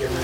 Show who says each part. Speaker 1: Yeah.